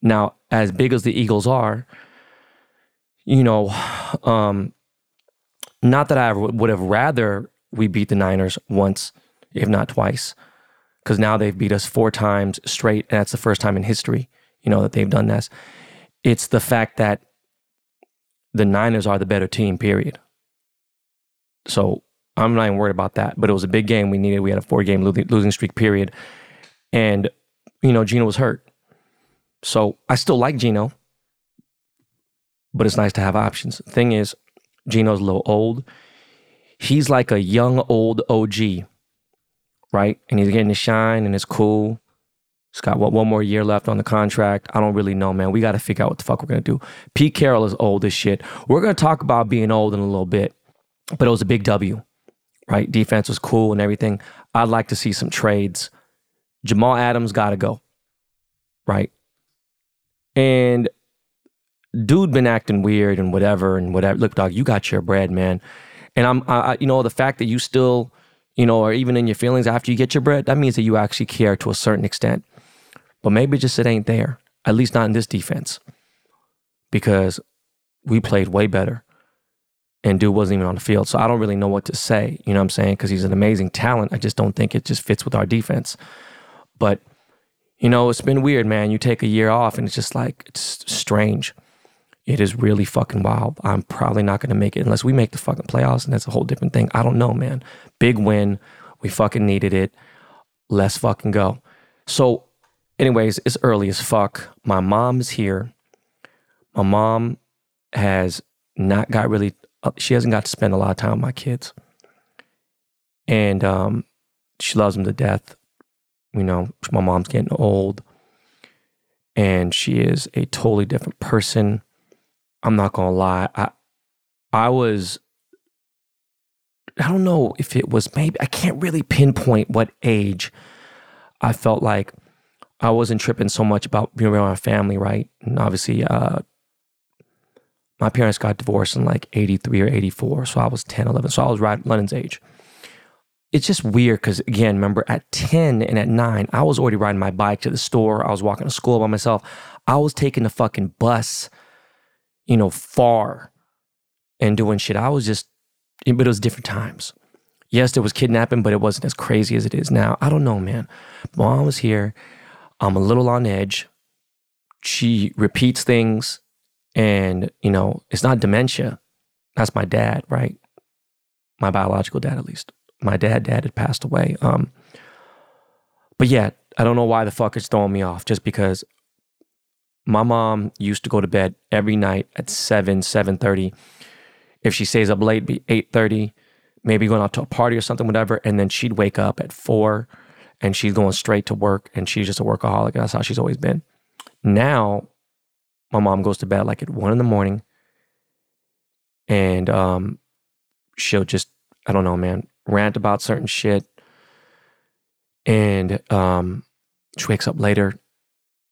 Now, as big as the Eagles are, you know, um, not that I would have rather we beat the Niners once, if not twice, because now they've beat us four times straight, and that's the first time in history, you know, that they've done this. It's the fact that the Niners are the better team, period. So I'm not even worried about that. But it was a big game we needed. We had a four game losing streak, period. And, you know, Gino was hurt. So I still like Gino, but it's nice to have options. Thing is, Gino's a little old. He's like a young, old OG, right? And he's getting to shine and it's cool. He's got what one more year left on the contract. I don't really know, man. We got to figure out what the fuck we're gonna do. Pete Carroll is old as shit. We're gonna talk about being old in a little bit, but it was a big W, right? Defense was cool and everything. I'd like to see some trades. Jamal Adams got to go, right? And dude been acting weird and whatever and whatever. Look, dog, you got your bread, man. And I'm, I, you know, the fact that you still, you know, are even in your feelings after you get your bread, that means that you actually care to a certain extent. But maybe just it ain't there, at least not in this defense, because we played way better and dude wasn't even on the field. So I don't really know what to say, you know what I'm saying? Because he's an amazing talent. I just don't think it just fits with our defense. But, you know, it's been weird, man. You take a year off and it's just like, it's strange. It is really fucking wild. I'm probably not going to make it unless we make the fucking playoffs, and that's a whole different thing. I don't know, man. Big win. We fucking needed it. Let's fucking go. So anyways, it's early as fuck. My mom's here. My mom has not got really, uh, she hasn't got to spend a lot of time with my kids. And um, she loves them to death. You know, my mom's getting old and she is a totally different person. I'm not gonna lie. I I was I don't know if it was maybe I can't really pinpoint what age I felt like I wasn't tripping so much about being around my family, right? And obviously, uh, my parents got divorced in like 83 or 84. So I was 10, 11. So I was right London's age. It's just weird because, again, remember at 10 and at 9, I was already riding my bike to the store. I was walking to school by myself. I was taking the fucking bus, you know, far and doing shit. I was just, but it was different times. Yes, there was kidnapping, but it wasn't as crazy as it is now. I don't know, man. Mom was here I'm a little on edge. She repeats things, and you know, it's not dementia. That's my dad, right? My biological dad, at least. My dad, dad had passed away. Um, but yeah, I don't know why the fuck it's throwing me off. Just because my mom used to go to bed every night at seven, seven thirty. If she stays up late, be eight thirty. Maybe going out to a party or something, whatever, and then she'd wake up at four and she's going straight to work and she's just a workaholic. That's how she's always been. Now, my mom goes to bed like at one in the morning and um, she'll just, I don't know, man, rant about certain shit. And um, she wakes up later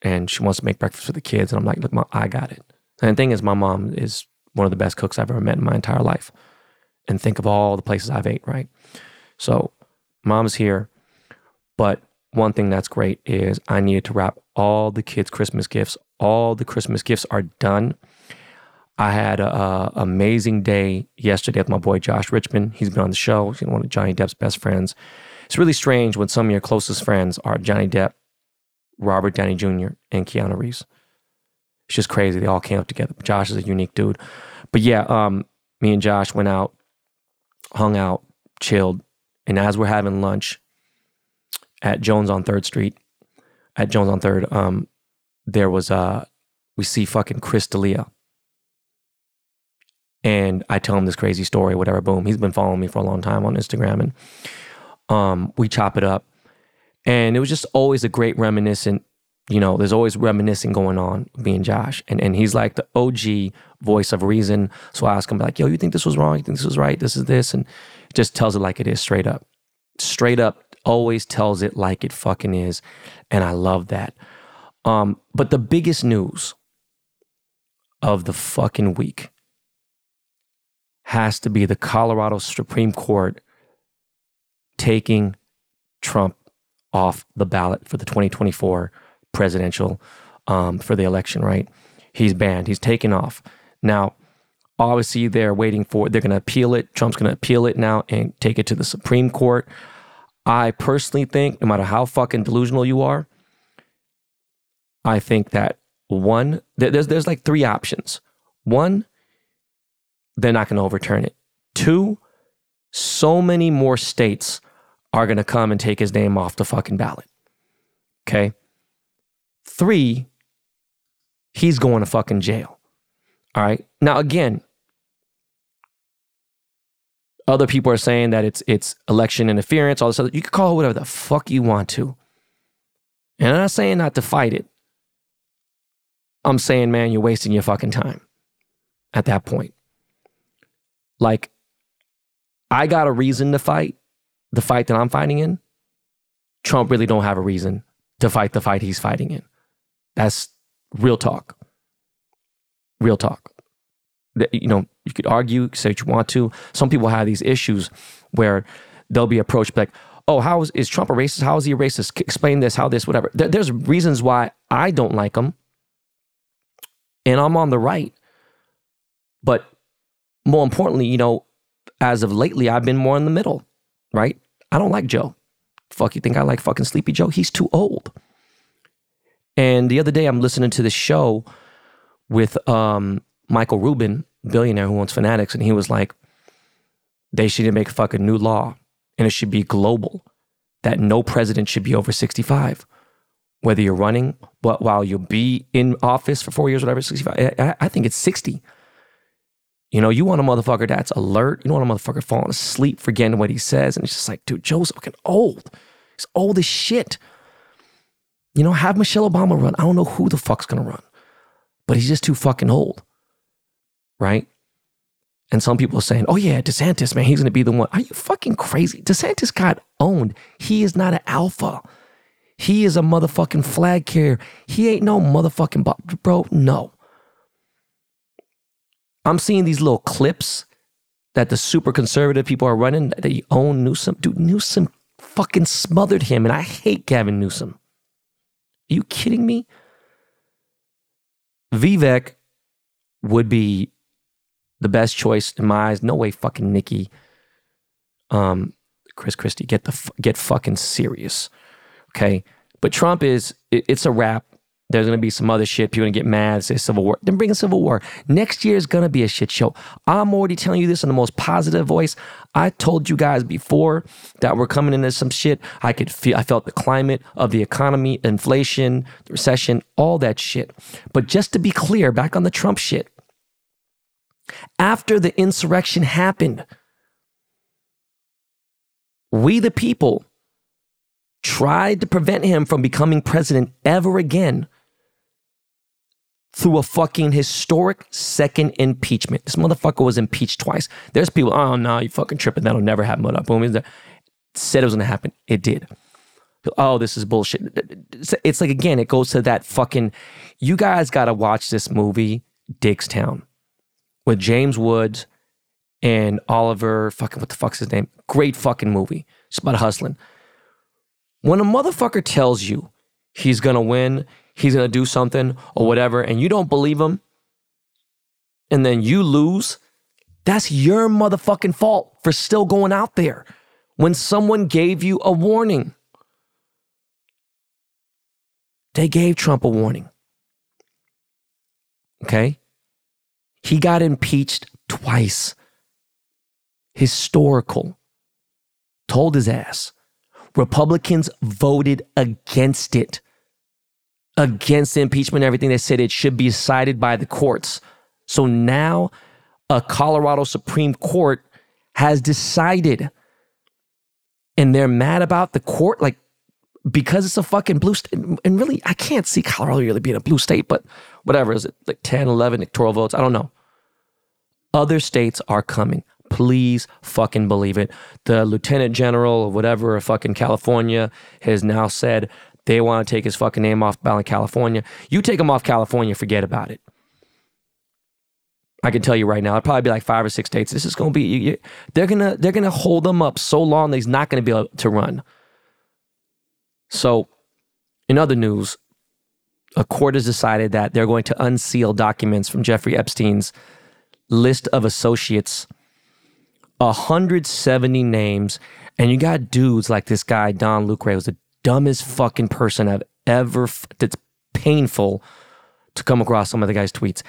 and she wants to make breakfast for the kids. And I'm like, look, mom, I got it. And the thing is, my mom is one of the best cooks I've ever met in my entire life. And think of all the places I've ate, right? So, mom's here. But one thing that's great is I needed to wrap all the kids' Christmas gifts. All the Christmas gifts are done. I had an amazing day yesterday with my boy Josh Richman. He's been on the show. He's one of Johnny Depp's best friends. It's really strange when some of your closest friends are Johnny Depp, Robert Downey Jr., and Keanu Reeves. It's just crazy. They all came up together. Josh is a unique dude. But yeah, um, me and Josh went out, hung out, chilled. And as we're having lunch at Jones on Third Street, at Jones on Third, um, there was uh we see fucking Chris D'Elia. And I tell him this crazy story, whatever, boom. He's been following me for a long time on Instagram. And um, we chop it up. And it was just always a great reminiscent, you know, there's always reminiscing going on, being Josh. And and he's like the OG voice of reason. So I ask him, like, yo, you think this was wrong? You think this was right? This is this. And just tells it like it is straight up. Straight up, always tells it like it fucking is. And I love that. Um, but the biggest news of the fucking week has to be the Colorado Supreme Court taking Trump off the ballot for the 2024 presidential um, for the election, right? He's banned. He's taken off. Now, obviously, they're waiting for they're going to appeal it. Trump's going to appeal it now and take it to the Supreme Court. I personally think, no matter how fucking delusional you are, I think that one, there's there's like three options. One, they're not going to overturn it. Two, so many more states are going to come and take his name off the fucking ballot. Okay. Three, he's going to fucking jail. All right. Now, again, other people are saying that it's it's election interference, all this other. You can call it whatever the fuck you want to. And I'm not saying not to fight it. I'm saying, man, you're wasting your fucking time at that point. Like, I got a reason to fight the fight that I'm fighting in. Trump really don't have a reason to fight the fight he's fighting in. That's real talk. Real talk. You know, you could argue, say what you want to. Some people have these issues where they'll be approached like, oh, how is, is Trump a racist? How is he a racist? Explain this, how this, whatever. There, there's reasons why I don't like him. And I'm on the right. But more importantly, you know, as of lately, I've been more in the middle, right? I don't like Joe. Fuck, you think I like fucking Sleepy Joe? He's too old. And the other day, I'm listening to this show with um, Michael Rubin, billionaire who owns Fanatics, and he was like, they should make a fucking new law, and it should be global that no president should be over 65 whether you're running, but while you'll be in office for four years, whatever, 65, I, I think it's 60. You know, you want a motherfucker that's alert. You don't want a motherfucker falling asleep, forgetting what he says. And it's just like, dude, Joe's fucking old. He's old as shit. You know, have Michelle Obama run. I don't know who the fuck's gonna run, but he's just too fucking old. Right? And some people are saying, oh yeah, DeSantis, man, he's gonna be the one. Are you fucking crazy? DeSantis got owned. He is not an alpha. He is a motherfucking flag carrier. He ain't no motherfucking bro. No. I'm seeing these little clips that the super conservative people are running that you own Newsom. Dude, Newsom fucking smothered him, and I hate Gavin Newsom. Are you kidding me? Vivek would be the best choice in my eyes. No way, fucking Nikki. Um, Chris Christie, get the get fucking serious, okay? But Trump is it, it's a wrap. There's going to be some other shit. People going to get mad, say civil war. Then bring a civil war. Next year is going to be a shit show. I'm already telling you this in the most positive voice. I told you guys before that we're coming into some shit. I could feel, I felt the climate of the economy, inflation, the recession, all that shit. But just to be clear, back on the Trump shit, after the insurrection happened, we the people tried to prevent him from becoming president ever again through a fucking historic second impeachment. This motherfucker was impeached twice. There's people, oh no, you fucking tripping. That'll never happen. Uh, boom. Said it was gonna happen. It did. Oh, this is bullshit. It's like again, it goes to that fucking. You guys gotta watch this movie, Diggstown, with James Woods and Oliver. Fucking what the fuck's his name? Great fucking movie. It's about hustling. When a motherfucker tells you he's gonna win he's going to do something or whatever, and you don't believe him, and then you lose, that's your motherfucking fault for still going out there. when someone gave you a warning. They gave Trump a warning. Okay? He got impeached twice. Historical. Told his ass. Republicans voted against it, against impeachment, everything. They said it should be decided by the courts. So now a Colorado Supreme Court has decided, and they're mad about the court, like because it's a fucking blue state. And really, I can't see Colorado really being a blue state, but whatever is it, like 10, 11 electoral votes? I don't know. Other states are coming. Please fucking believe it. The lieutenant general of whatever, fucking California, has now said they want to take his fucking name off ballot California. You take him off California, forget about it. I can tell you right now, it'll probably be like five or six states. This is going to be. You, they're gonna they're gonna hold him up so long that he's not going to be able to run. So, in other news, a court has decided that they're going to unseal documents from Jeffrey Epstein's list of associates 170 names. And you got dudes like this guy, Dom Lucre, who's the dumbest fucking person I've ever, that's painful to come across some of the guy's tweets.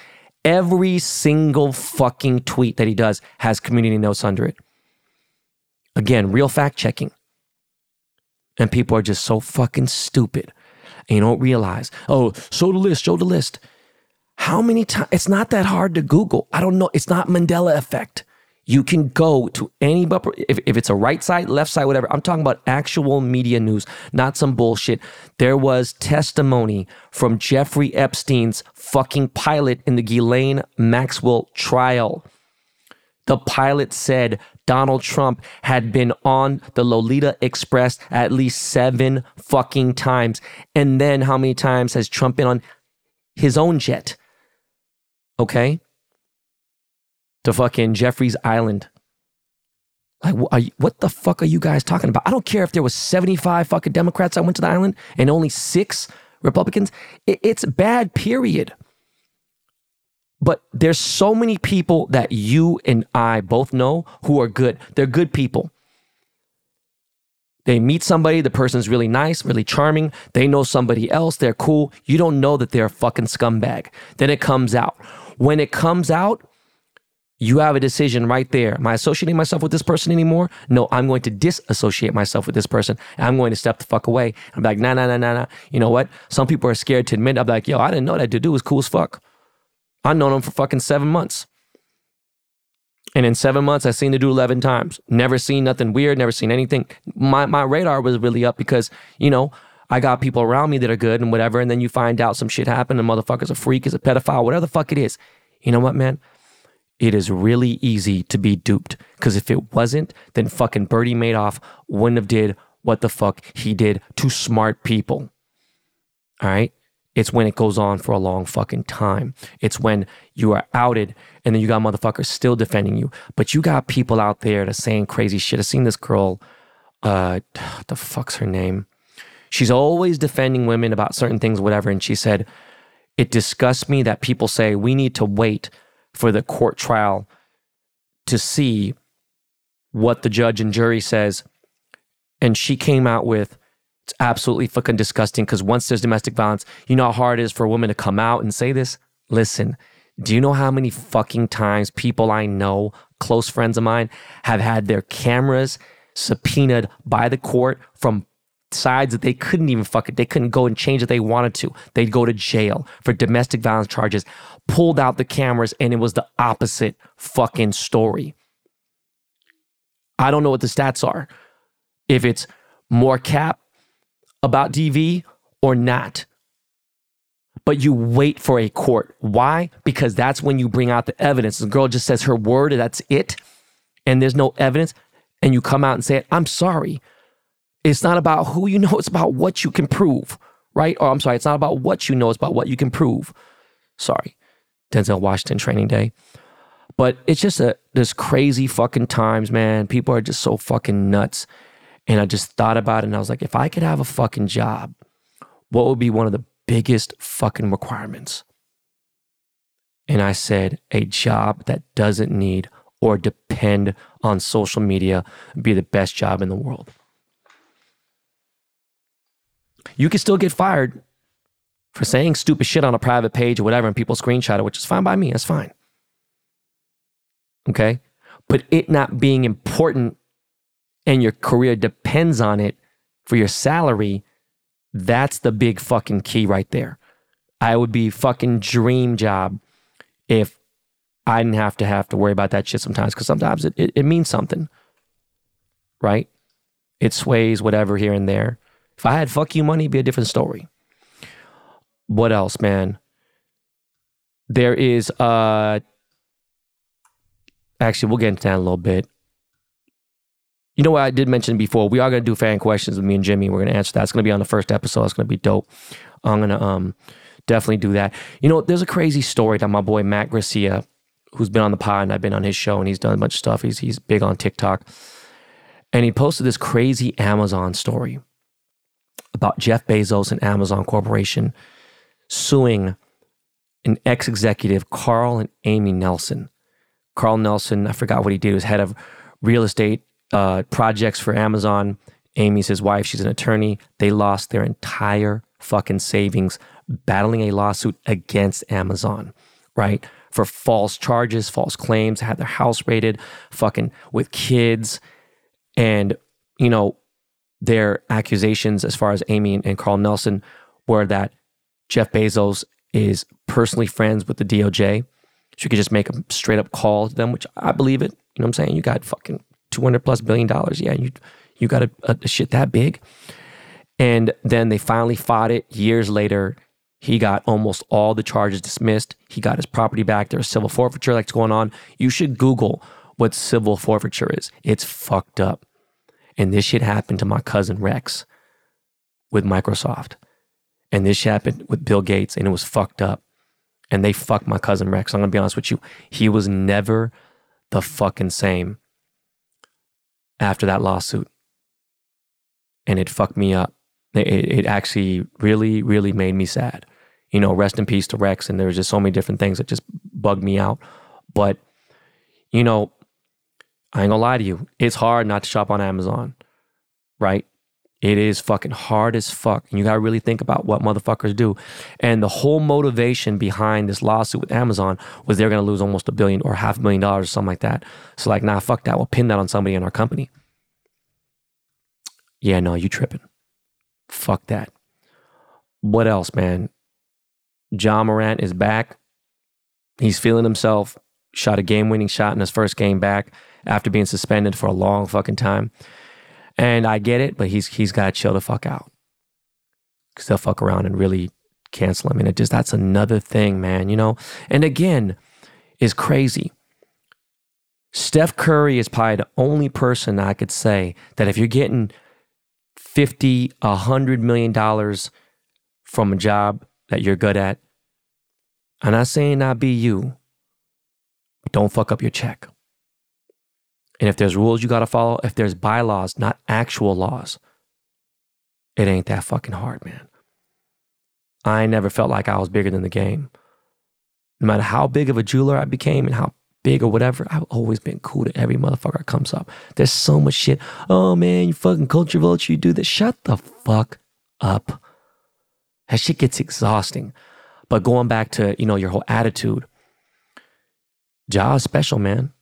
Every single fucking tweet that he does has community notes under it. Again, real fact checking. And people are just so fucking stupid. And you don't realize, oh, show the list, show the list. How many times? It's not that hard to Google. I don't know. It's not Mandela effect. You can go to any, if, if it's a right side, left side, whatever. I'm talking about actual media news, not some bullshit. There was testimony from Jeffrey Epstein's fucking pilot in the Ghislaine Maxwell trial. The pilot said Donald Trump had been on the Lolita Express at least seven fucking times. And then how many times has Trump been on his own jet? Okay to fucking Jeffrey's Island. Like, you, what the fuck are you guys talking about? I don't care if there was 75 fucking Democrats that went to the island and only six Republicans. It, it's bad, period. But there's so many people that you and I both know who are good. They're good people. They meet somebody, the person's really nice, really charming. They know somebody else, they're cool. You don't know that they're a fucking scumbag. Then it comes out. When it comes out, you have a decision right there. Am I associating myself with this person anymore? No, I'm going to disassociate myself with this person. I'm going to step the fuck away. I'm like, nah, nah, nah, nah, nah. You know what? Some people are scared to admit. I'm like, yo, I didn't know that dude was cool as fuck. I've known him for fucking seven months. And in seven months, I've seen the dude 11 times. Never seen nothing weird, never seen anything. My, my radar was really up because, you know, I got people around me that are good and whatever. And then you find out some shit happened and motherfucker's a freak, is a pedophile, whatever the fuck it is. You know what, man? It is really easy to be duped. Because if it wasn't, then fucking Bernie Madoff wouldn't have did what the fuck he did to smart people. All right? It's when it goes on for a long fucking time. It's when you are outed and then you got motherfuckers still defending you. But you got people out there that saying crazy shit. I've seen this girl, uh, the fuck's her name? She's always defending women about certain things, whatever. And she said, It disgusts me that people say we need to wait for the court trial to see what the judge and jury says. And she came out with it's absolutely fucking disgusting because once there's domestic violence, you know how hard it is for a woman to come out and say this? Listen, do you know how many fucking times people I know, close friends of mine, have had their cameras subpoenaed by the court from sides that they couldn't even fuck it. They couldn't go and change if they wanted to. They'd go to jail for domestic violence charges, pulled out the cameras, and it was the opposite fucking story. I don't know what the stats are. If it's more cap about DV or not. But you wait for a court. Why? Because that's when you bring out the evidence. The girl just says her word, that's it, and there's no evidence, and you come out and say, I'm sorry. It's not about who you know, it's about what you can prove, right? Or I'm sorry, it's not about what you know, it's about what you can prove. Sorry, Denzel Washington training day. But it's just a this crazy fucking times, man. People are just so fucking nuts. And I just thought about it and I was like, if I could have a fucking job, what would be one of the biggest fucking requirements? And I said, a job that doesn't need or depend on social media be the best job in the world. You can still get fired for saying stupid shit on a private page or whatever, and people screenshot it, which is fine by me. That's fine. Okay. But it not being important and your career depends on it for your salary, that's the big fucking key right there. I would be fucking dream job if I didn't have to have to worry about that shit sometimes because sometimes it, it, it means something, right? It sways whatever here and there. If I had fuck you money, it'd be a different story. What else, man? There is uh actually we'll get into that in a little bit. You know what I did mention before? We are gonna do fan questions with me and Jimmy. We're gonna answer that. It's gonna be on the first episode. It's gonna be dope. I'm gonna um definitely do that. You know, there's a crazy story that my boy Matt Garcia, who's been on the pod and I've been on his show and he's done a bunch of stuff. He's he's big on TikTok. And he posted this crazy Amazon story about Jeff Bezos and Amazon Corporation suing an ex-executive, Carl and Amy Nelson. Carl Nelson, I forgot what he did, he was head of real estate uh, projects for Amazon. Amy's his wife, she's an attorney. They lost their entire fucking savings battling a lawsuit against Amazon, right? For false charges, false claims, had their house raided, fucking with kids. And, you know, their accusations as far as Amy and Carl Nelson were that Jeff Bezos is personally friends with the DOJ. You could just make a straight up call to them, which I believe it. You know what I'm saying? You got fucking 200 plus billion dollars. Yeah, you you got a, a shit that big. And then they finally fought it years later. He got almost all the charges dismissed. He got his property back. There's civil forfeiture that's going on. You should Google what civil forfeiture is. It's fucked up. And this shit happened to my cousin Rex with Microsoft. And this happened with Bill Gates and it was fucked up. And they fucked my cousin Rex. I'm gonna be honest with you. He was never the fucking same after that lawsuit. And it fucked me up. It, it actually really, really made me sad. You know, rest in peace to Rex. And there was just so many different things that just bugged me out. But, you know, I ain't gonna lie to you. It's hard not to shop on Amazon, right? It is fucking hard as fuck. And you gotta really think about what motherfuckers do. And the whole motivation behind this lawsuit with Amazon was they're gonna lose almost a billion or half a million dollars or something like that. So, like, nah, fuck that. We'll pin that on somebody in our company. Yeah, no, you tripping. Fuck that. What else, man? Ja Morant is back. He's feeling himself. Shot a game winning shot in his first game back after being suspended for a long fucking time. And I get it, but he's he's got to chill the fuck out. Cause they'll fuck around and really cancel him. And it just that's another thing, man. You know. And again, is crazy. Steph Curry is probably the only person I could say that if you're getting 50, a hundred million dollars from a job that you're good at, I'm not saying not be you, don't fuck up your check. And if there's rules you got to follow, if there's bylaws, not actual laws, it ain't that fucking hard, man. I never felt like I was bigger than the game. No matter how big of a jeweler I became and how big or whatever, I've always been cool to every motherfucker that comes up. There's so much shit. Oh man, you fucking culture vulture, you do this. Shut the fuck up. That shit gets exhausting. But going back to, you know, your whole attitude, Ja is special, man.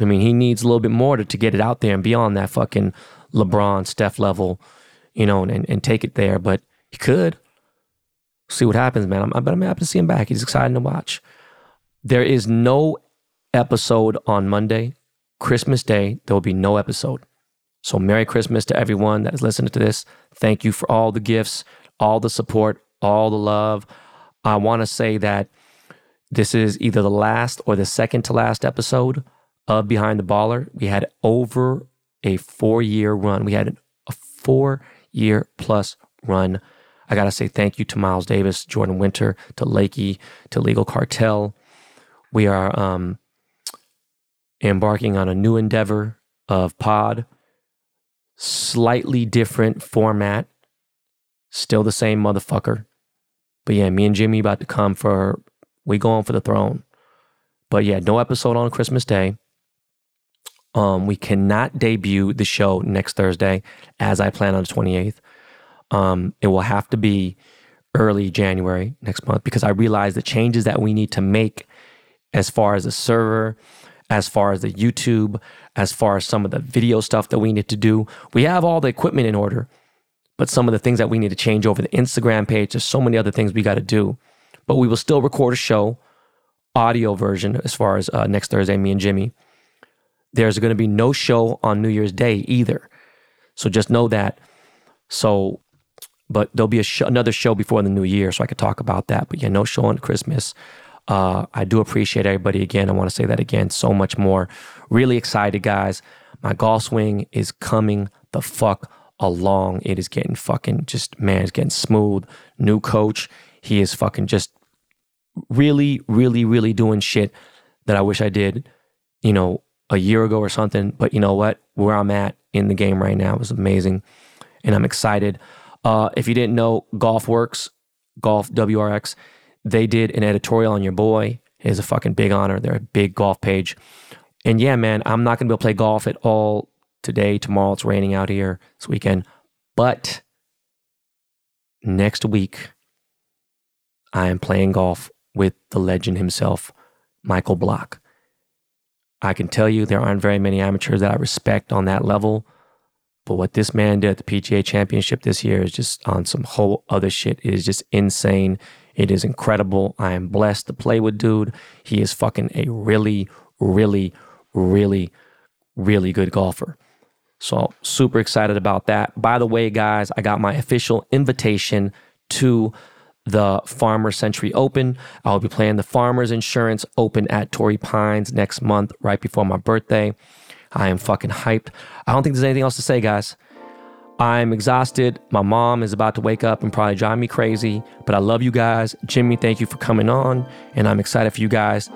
I mean, he needs a little bit more to, to get it out there and beyond that fucking LeBron, Steph level, you know, and, and take it there. But he could. See what happens, man. I'm, but I'm happy to see him back. He's exciting to watch. There is no episode on Monday. Christmas Day, there will be no episode. So, Merry Christmas to everyone that is listening to this. Thank you for all the gifts, all the support, all the love. I want to say that this is either the last or the second to last episode of Behind the Baller. We had over a four year run. We had a four year plus run. I got to say thank you to Miles Davis, Jordan Winter, to Lakey, to Illegal Kartel. We are um, embarking on a new endeavor of pod, slightly different format, still the same motherfucker. But yeah, me and Jimmy about to come for, we going for the throne. But yeah, no episode on Christmas Day. Um, we cannot debut the show next Thursday as I plan on the 28th. Um, it will have to be early January next month because I realize the changes that we need to make as far as the server, as far as the YouTube, as far as some of the video stuff that we need to do. We have all the equipment in order, but some of the things that we need to change over the Instagram page, there's so many other things we got to do. But we will still record a show, audio version, as far as uh, next Thursday, me and Jimmy. There's going to be no show on New Year's Day either. So just know that. So but there'll be a show, another show before the new year, so I could talk about that. But yeah, no show on Christmas. Uh, I do appreciate everybody again. I want to say that again so much more. Really excited, guys. My golf swing is coming the fuck along. It is getting fucking just, man, it's getting smooth. New coach. He is fucking just really, really, really doing shit that I wish I did, you know, a year ago or something. But you know what? Where I'm at in the game right now is amazing. And I'm excited. Uh, if you didn't know, Golf Works, Golf WRX, they did an editorial on your boy. It is a fucking big honor. They're a big golf page. And yeah, man, I'm not to be able to play golf at all today. Tomorrow it's raining out here this weekend. But next week, I am playing golf with the legend himself, Michael Block. I can tell you there aren't very many amateurs that I respect on that level. But what this man did at the PGA Championship this year is just on some whole other shit. It is just insane. It is incredible. I am blessed to play with dude. He is fucking a really, really, really, really good golfer. So super excited about that. By the way, guys, I got my official invitation to the Farmers Insurance Open. I will be playing the Farmers Insurance Open at Torrey Pines next month, right before my birthday. I am fucking hyped. I don't think there's anything else to say, guys. I'm exhausted. My mom is about to wake up and probably drive me crazy, but I love you guys. Jimmy, thank you for coming on, and I'm excited for you guys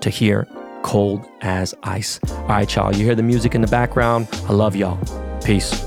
to hear Cold as Ice. All right, y'all, you hear the music in the background. I love y'all. Peace.